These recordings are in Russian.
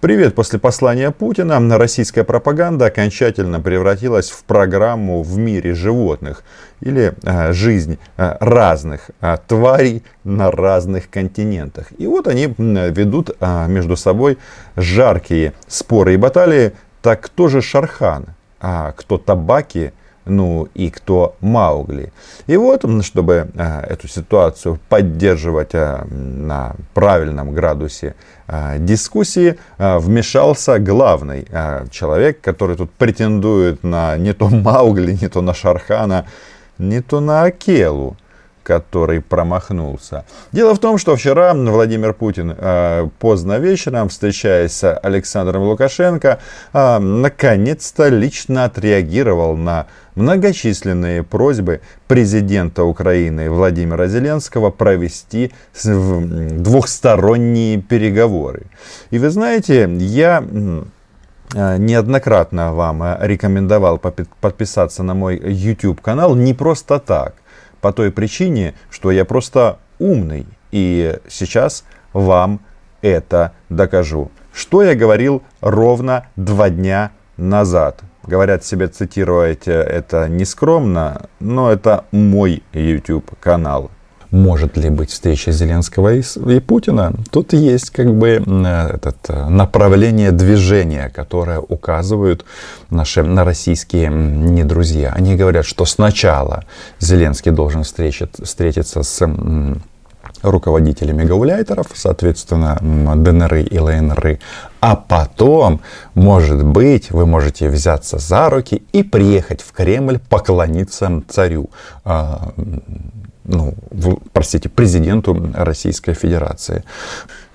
Привет! После послания Путина российская пропаганда окончательно превратилась в программу в мире животных или э, жизнь э, разных э, тварей на разных континентах. И вот они ведут э, между собой жаркие споры и баталии. Так кто же Шархан? А кто Табаки? ну и кто Маугли. И вот, чтобы эту ситуацию поддерживать на правильном градусе дискуссии, вмешался главный человек, который тут претендует на не то Маугли, не то на Шархана, не то на Акелу который промахнулся. Дело в том, что вчера Владимир Путин э, поздно вечером, встречаясь с Александром Лукашенко, э, наконец-то лично отреагировал на многочисленные просьбы президента Украины Владимира Зеленского провести двухсторонние переговоры. И вы знаете, я э, неоднократно вам рекомендовал подписаться на мой YouTube канал не просто так – по той причине, что я просто умный. И сейчас вам это докажу. Что я говорил ровно два дня назад. Говорят себе цитировать это нескромно, но это мой YouTube канал может ли быть встреча Зеленского и, и Путина, тут есть как бы этот, э, направление движения, которое указывают наши на российские не друзья. Они говорят, что сначала Зеленский должен встретить, встретиться с руководителями гауляйтеров, соответственно, ДНР и ЛНР. А потом, может быть, вы можете взяться за руки и приехать в Кремль поклониться царю. Ну, в, простите, президенту Российской Федерации.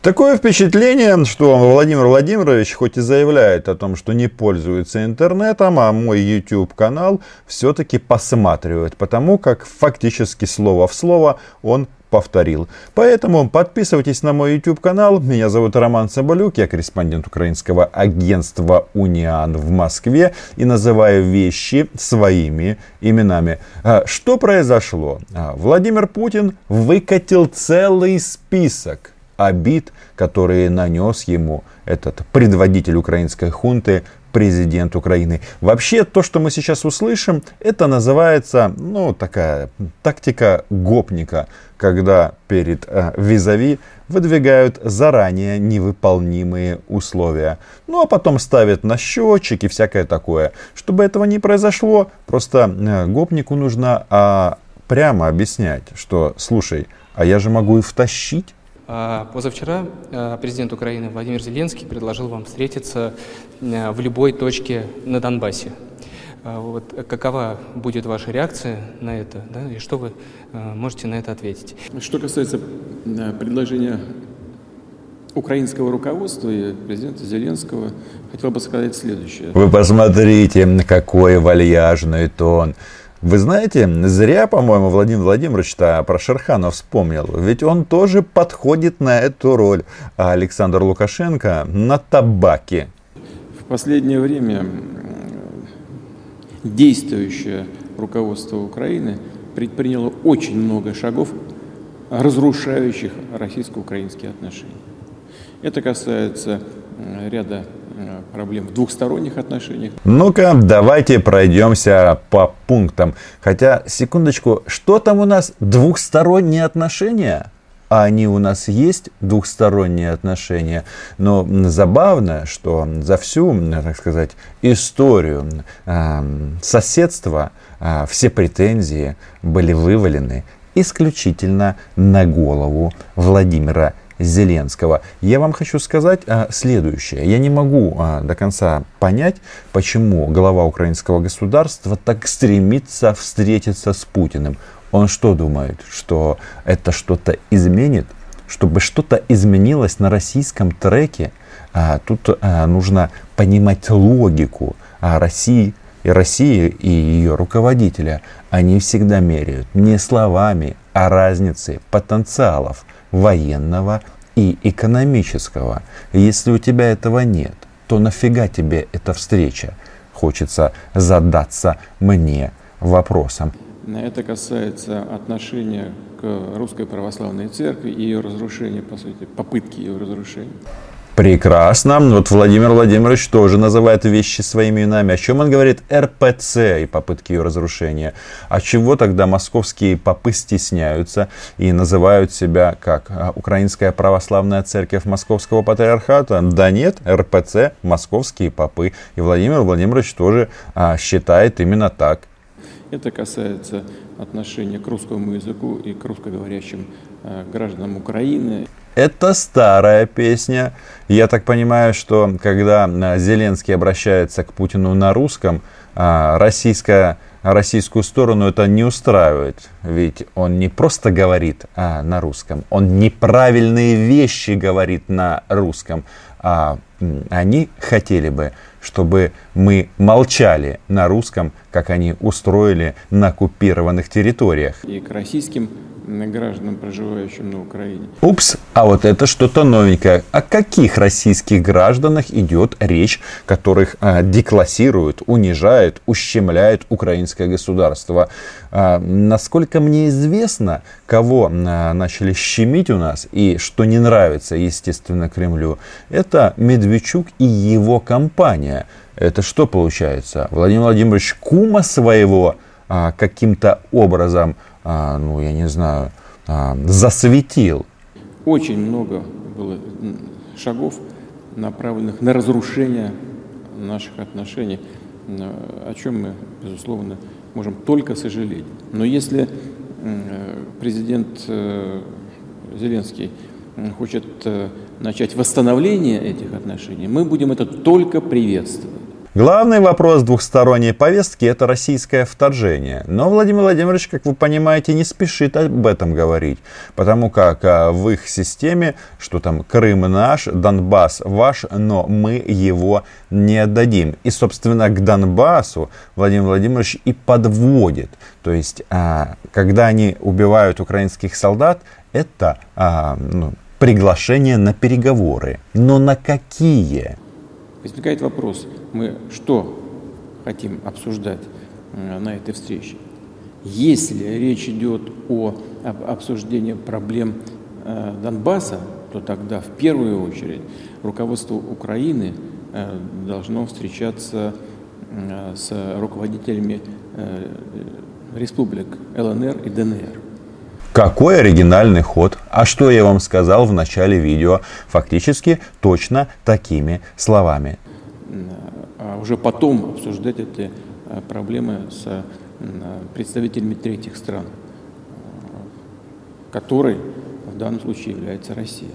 Такое впечатление, что Владимир Владимирович хоть и заявляет о том, что не пользуется интернетом, а мой YouTube канал все-таки посматривает, потому как фактически слово в слово он повторил. Поэтому подписывайтесь на мой YouTube канал. Меня зовут Роман Соболюк, я корреспондент украинского агентства Униан в Москве и называю вещи своими именами. А, что произошло? А, Владимир Путин выкатил целый список обид, которые нанес ему этот предводитель украинской хунты президент Украины. Вообще, то, что мы сейчас услышим, это называется, ну, такая тактика гопника, когда перед э, визави выдвигают заранее невыполнимые условия. Ну, а потом ставят на счетчик и всякое такое. Чтобы этого не произошло, просто э, гопнику нужно э, прямо объяснять, что, слушай, а я же могу и втащить позавчера а, президент Украины Владимир Зеленский предложил вам встретиться а, в любой точке на Донбассе. Вот какова будет ваша реакция на это, да, и что вы можете на это ответить? Что касается предложения украинского руководства и президента Зеленского, хотел бы сказать следующее. Вы посмотрите, какой вальяжный тон. Вы знаете, зря, по-моему, Владимир Владимирович-то про Шерхана вспомнил. Ведь он тоже подходит на эту роль. А Александр Лукашенко на табаке. В последнее время действующее руководство Украины предприняло очень много шагов, разрушающих российско-украинские отношения. Это касается ряда проблем в двухсторонних отношениях. Ну-ка, давайте пройдемся по пунктам. Хотя, секундочку, что там у нас двухсторонние отношения? А они у нас есть двухсторонние отношения. Но забавно, что за всю, так сказать, историю э, соседства э, все претензии были вывалены исключительно на голову Владимира Зеленского. Я вам хочу сказать а, следующее. Я не могу а, до конца понять, почему глава украинского государства так стремится встретиться с Путиным. Он что думает, что это что-то изменит? Чтобы что-то изменилось на российском треке, а, тут а, нужно понимать логику а, России и России и ее руководителя. Они всегда меряют не словами, а разницей потенциалов военного и экономического. Если у тебя этого нет, то нафига тебе эта встреча? Хочется задаться мне вопросом. Это касается отношения к Русской Православной Церкви и ее разрушения, по сути, попытки ее разрушения. Прекрасно. Вот Владимир Владимирович тоже называет вещи своими именами. О чем он говорит? РПЦ и попытки ее разрушения. А чего тогда московские попы стесняются и называют себя как а, Украинская православная церковь Московского патриархата? Да нет, РПЦ, московские попы. И Владимир Владимирович тоже а, считает именно так. Это касается отношения к русскому языку и к русскоговорящим а, гражданам Украины. Это старая песня. Я так понимаю, что когда а, Зеленский обращается к Путину на русском, а, российская, российскую сторону это не устраивает. Ведь он не просто говорит а, на русском, он неправильные вещи говорит на русском. А они хотели бы, чтобы мы молчали на русском, как они устроили на оккупированных территориях. И к российским гражданам, проживающим на Украине. Упс, а вот это что-то новенькое. О каких российских гражданах идет речь, которых а, деклассируют, унижают, ущемляют украинское государство? А, насколько мне известно, кого а, начали щемить у нас и что не нравится, естественно, Кремлю, это Медведчук и его компания. Это что получается? Владимир Владимирович кума своего а, каким-то образом ну, я не знаю, а, засветил. Очень много было шагов, направленных на разрушение наших отношений, о чем мы, безусловно, можем только сожалеть. Но если президент э, Зеленский хочет э, начать восстановление этих отношений, мы будем это только приветствовать. Главный вопрос двухсторонней повестки – это российское вторжение. Но Владимир Владимирович, как вы понимаете, не спешит об этом говорить, потому как а, в их системе, что там Крым наш, Донбасс ваш, но мы его не отдадим. И, собственно, к Донбассу Владимир Владимирович и подводит. То есть, а, когда они убивают украинских солдат, это а, ну, приглашение на переговоры. Но на какие? Возникает вопрос, мы что хотим обсуждать э, на этой встрече? Если речь идет о об обсуждении проблем э, Донбасса, то тогда в первую очередь руководство Украины э, должно встречаться с руководителями республик ЛНР и ДНР. Какой оригинальный ход. А что я вам сказал в начале видео? Фактически точно такими словами. А уже потом обсуждать эти э, проблемы с представителями третьих стран, которой в данном случае является Россия.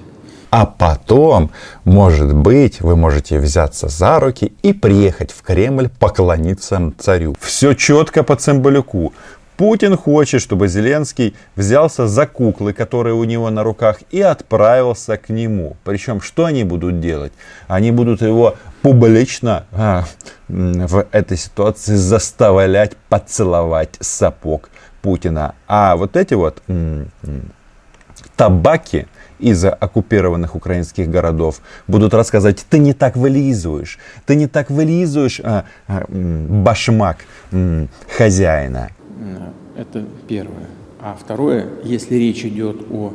А потом, может быть, вы можете взяться за руки и приехать в Кремль поклониться царю. Все четко по цимбалюку. Путин хочет, чтобы Зеленский взялся за куклы, которые у него на руках, и отправился к нему. Причем, что они будут делать? Они будут его публично а, в этой ситуации заставлять поцеловать сапог Путина. А вот эти вот м- м- табаки, из оккупированных украинских городов будут рассказывать, ты не так вылизываешь, ты не так вылизываешь а, а, башмак м, хозяина. Это первое. А второе, если речь идет о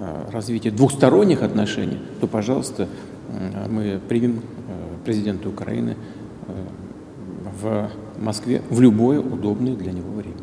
э, развитии двухсторонних отношений, то, пожалуйста, э, мы примем э, президента Украины в Москве в любое удобное для него время.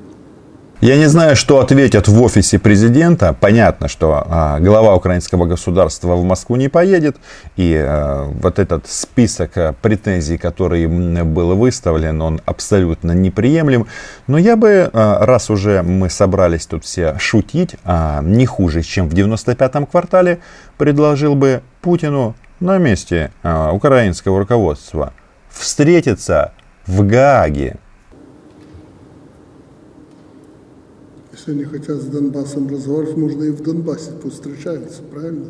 Я не знаю, что ответят в офисе президента. Понятно, что а, глава украинского государства в Москву не поедет. И а, вот этот список а, претензий, который был выставлен, он абсолютно неприемлем. Но я бы, а, раз уже мы собрались тут все шутить, а, не хуже, чем в 95-м квартале, предложил бы Путину на месте а, украинского руководства встретиться в Гааге Если они хотят с Донбассом разговаривать, можно и в Донбассе встречаются, правильно?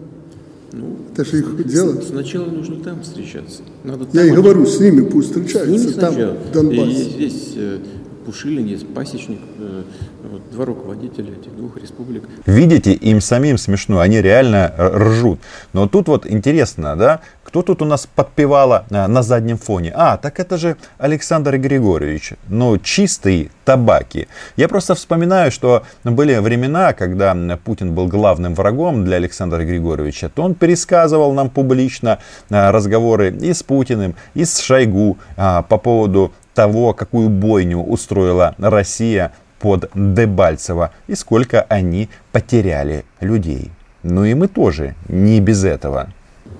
Ну, это же их дело. Сначала нужно там встречаться. Надо там Я и говорю, с ними пусть встречаются, с ними там, в Донбассе. И здесь э, Пушилин, есть пасечник, э, вот, два руководителя этих двух республик. Видите, им самим смешно, они реально ржут. Но тут вот интересно, да, кто тут у нас подпевала на заднем фоне? А, так это же Александр Григорьевич. Ну, чистый табаки. Я просто вспоминаю, что были времена, когда Путин был главным врагом для Александра Григорьевича, то он пересказывал нам публично разговоры и с Путиным, и с Шойгу по поводу того, какую бойню устроила Россия под Дебальцево и сколько они потеряли людей. Ну и мы тоже не без этого.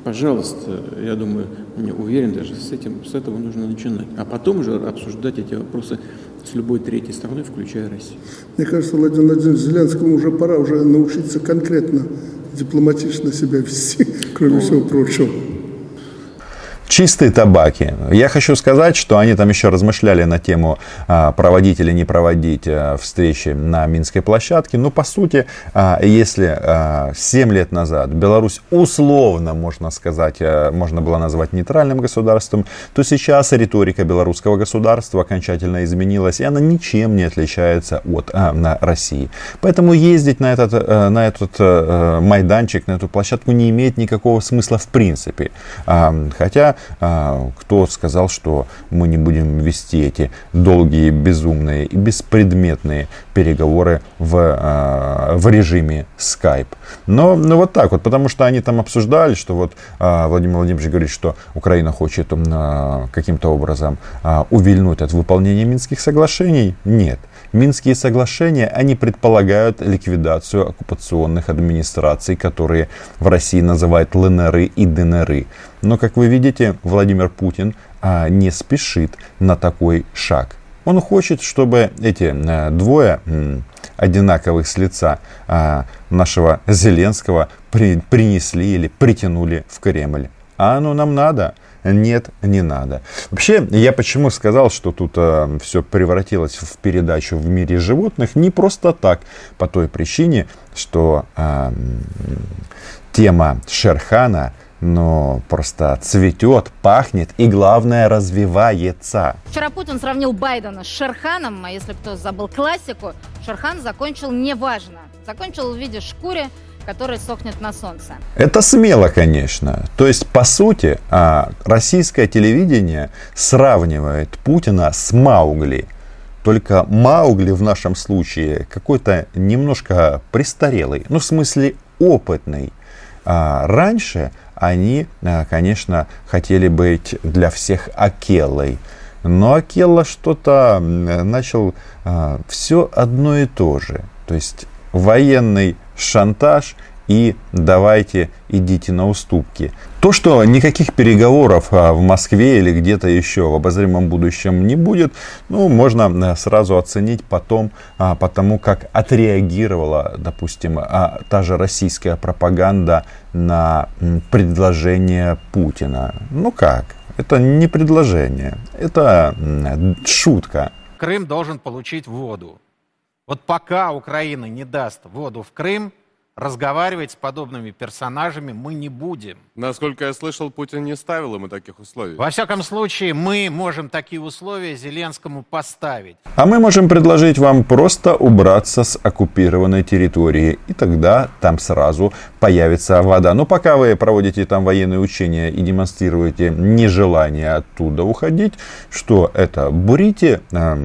Пожалуйста, я думаю, не уверен даже, с, этим, с этого нужно начинать. А потом уже обсуждать эти вопросы с любой третьей стороной, включая Россию. Мне кажется, Владимир Владимирович Зеленскому уже пора уже научиться конкретно дипломатично себя вести, кроме ну, всего прочего чистые табаки. Я хочу сказать, что они там еще размышляли на тему а, проводить или не проводить а, встречи на Минской площадке. Но по сути, а, если 7 лет назад Беларусь условно, можно сказать, можно было назвать нейтральным государством, то сейчас риторика белорусского государства окончательно изменилась, и она ничем не отличается от России. Поэтому ездить на этот, на этот майданчик, на эту площадку не имеет никакого смысла в принципе. Хотя кто сказал, что мы не будем вести эти долгие, безумные и беспредметные переговоры в, а, в режиме Skype. Но ну, вот так вот, потому что они там обсуждали, что вот а, Владимир Владимирович говорит, что Украина хочет каким-то образом увильнуть от выполнения Минских соглашений. Нет. Минские соглашения, они предполагают ликвидацию оккупационных администраций, которые в России называют ЛНРы и ДНРы. Но, как вы видите, Владимир Путин а, не спешит на такой шаг. Он хочет, чтобы эти а, двое одинаковых с лица а, нашего Зеленского при, принесли или притянули в Кремль. А оно нам надо. Нет, не надо. Вообще, я почему сказал, что тут э, все превратилось в передачу в мире животных, не просто так, по той причине, что э, тема Шерхана но просто цветет, пахнет и, главное, развивается. Вчера Путин сравнил Байдена с Шерханом, а если кто забыл классику, Шерхан закончил неважно. Закончил в виде шкуры, который сохнет на солнце. Это смело, конечно. То есть, по сути, а, российское телевидение сравнивает Путина с Маугли. Только Маугли в нашем случае какой-то немножко престарелый, ну в смысле опытный. А раньше они, а, конечно, хотели быть для всех Акелой. Но Акела что-то начал а, все одно и то же. То есть военный шантаж и давайте идите на уступки. То, что никаких переговоров а, в Москве или где-то еще в обозримом будущем не будет, ну, можно э, сразу оценить потом, а, потому как отреагировала, допустим, а, та же российская пропаганда на предложение Путина. Ну как? Это не предложение, это шутка. Крым должен получить воду. Вот пока Украина не даст воду в Крым, разговаривать с подобными персонажами мы не будем. Насколько я слышал, Путин не ставил ему таких условий. Во всяком случае, мы можем такие условия Зеленскому поставить. А мы можем предложить вам просто убраться с оккупированной территории, и тогда там сразу появится вода. Но пока вы проводите там военные учения и демонстрируете нежелание оттуда уходить, что это? Бурите э,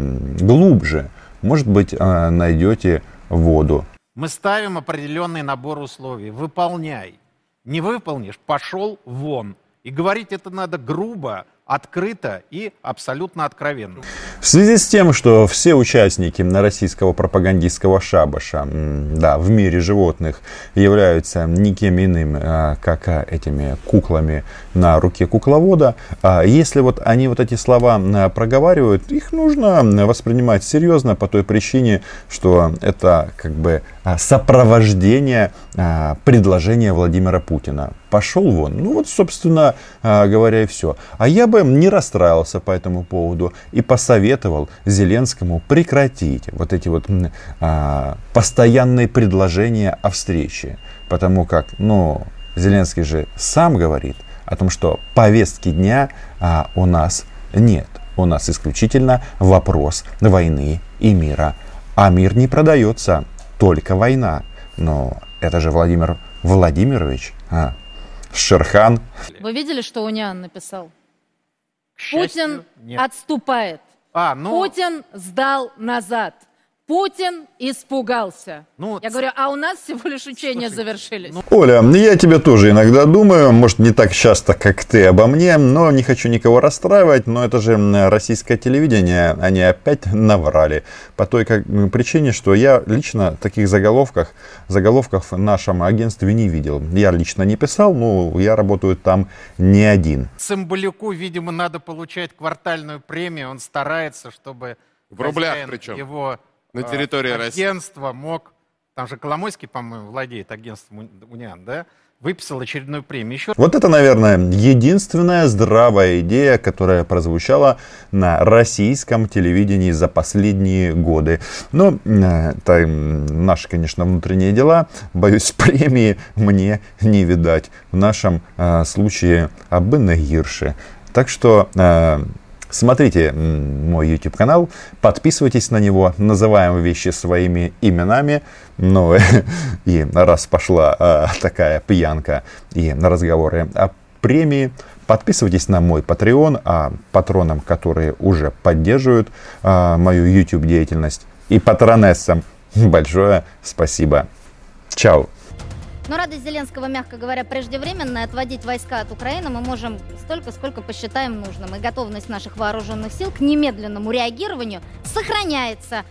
глубже может быть, а, найдете воду. Мы ставим определенный набор условий. Выполняй. Не выполнишь, пошел вон. И говорить это надо грубо, открыто и абсолютно откровенно. В связи с тем, что все участники российского пропагандистского шабаша да, в мире животных являются никем иным, а, как а, этими куклами на руке кукловода, а если вот они вот эти слова проговаривают, их нужно воспринимать серьезно по той причине, что это как бы сопровождение предложения Владимира Путина. Пошел вон. Ну вот, собственно говоря, и все. А я бы не расстраивался по этому поводу и посоветовал Зеленскому прекратить вот эти вот а, постоянные предложения о встрече. Потому как, ну, Зеленский же сам говорит о том, что повестки дня а, у нас нет. У нас исключительно вопрос войны и мира. А мир не продается, только война. Но это же Владимир Владимирович, а, Шерхан. Вы видели, что Униан написал? К счастью, Путин нет. отступает. А, ну, Путин сдал назад. Путин испугался. Ну, Я говорю, а у нас всего лишь учения Слушай, завершились. ну, Оля, я тебе тоже иногда думаю, может не так часто, как ты обо мне, но не хочу никого расстраивать, но это же российское телевидение, они опять наврали. По той как, причине, что я лично таких заголовках, заголовков в нашем агентстве не видел. Я лично не писал, но я работаю там не один. Цымбалюку, видимо, надо получать квартальную премию. Он старается, чтобы В рублях причем. его На э, территории России. агентство мог, там же Коломойский, по-моему, владеет агентством Уни- Униан, да, выписал очередную премию. Еще Вот это, наверное, единственная здравая идея, которая прозвучала на российском телевидении за последние годы. Но э, это наши, конечно, внутренние дела. Боюсь, премии мне не видать. В нашем э, случае Абына Гирши. Так что э, Смотрите мой YouTube канал, подписывайтесь на него, называем вещи своими именами. Ну и раз пошла а, такая пьянка и на разговоры о премии, подписывайтесь на мой Patreon, а патронам, которые уже поддерживают а, мою YouTube деятельность и патронессам большое спасибо. Чао. Но радость Зеленского, мягко говоря, преждевременная. Отводить войска от Украины мы можем столько, сколько посчитаем нужным. И готовность наших вооруженных сил к немедленному реагированию сохраняется.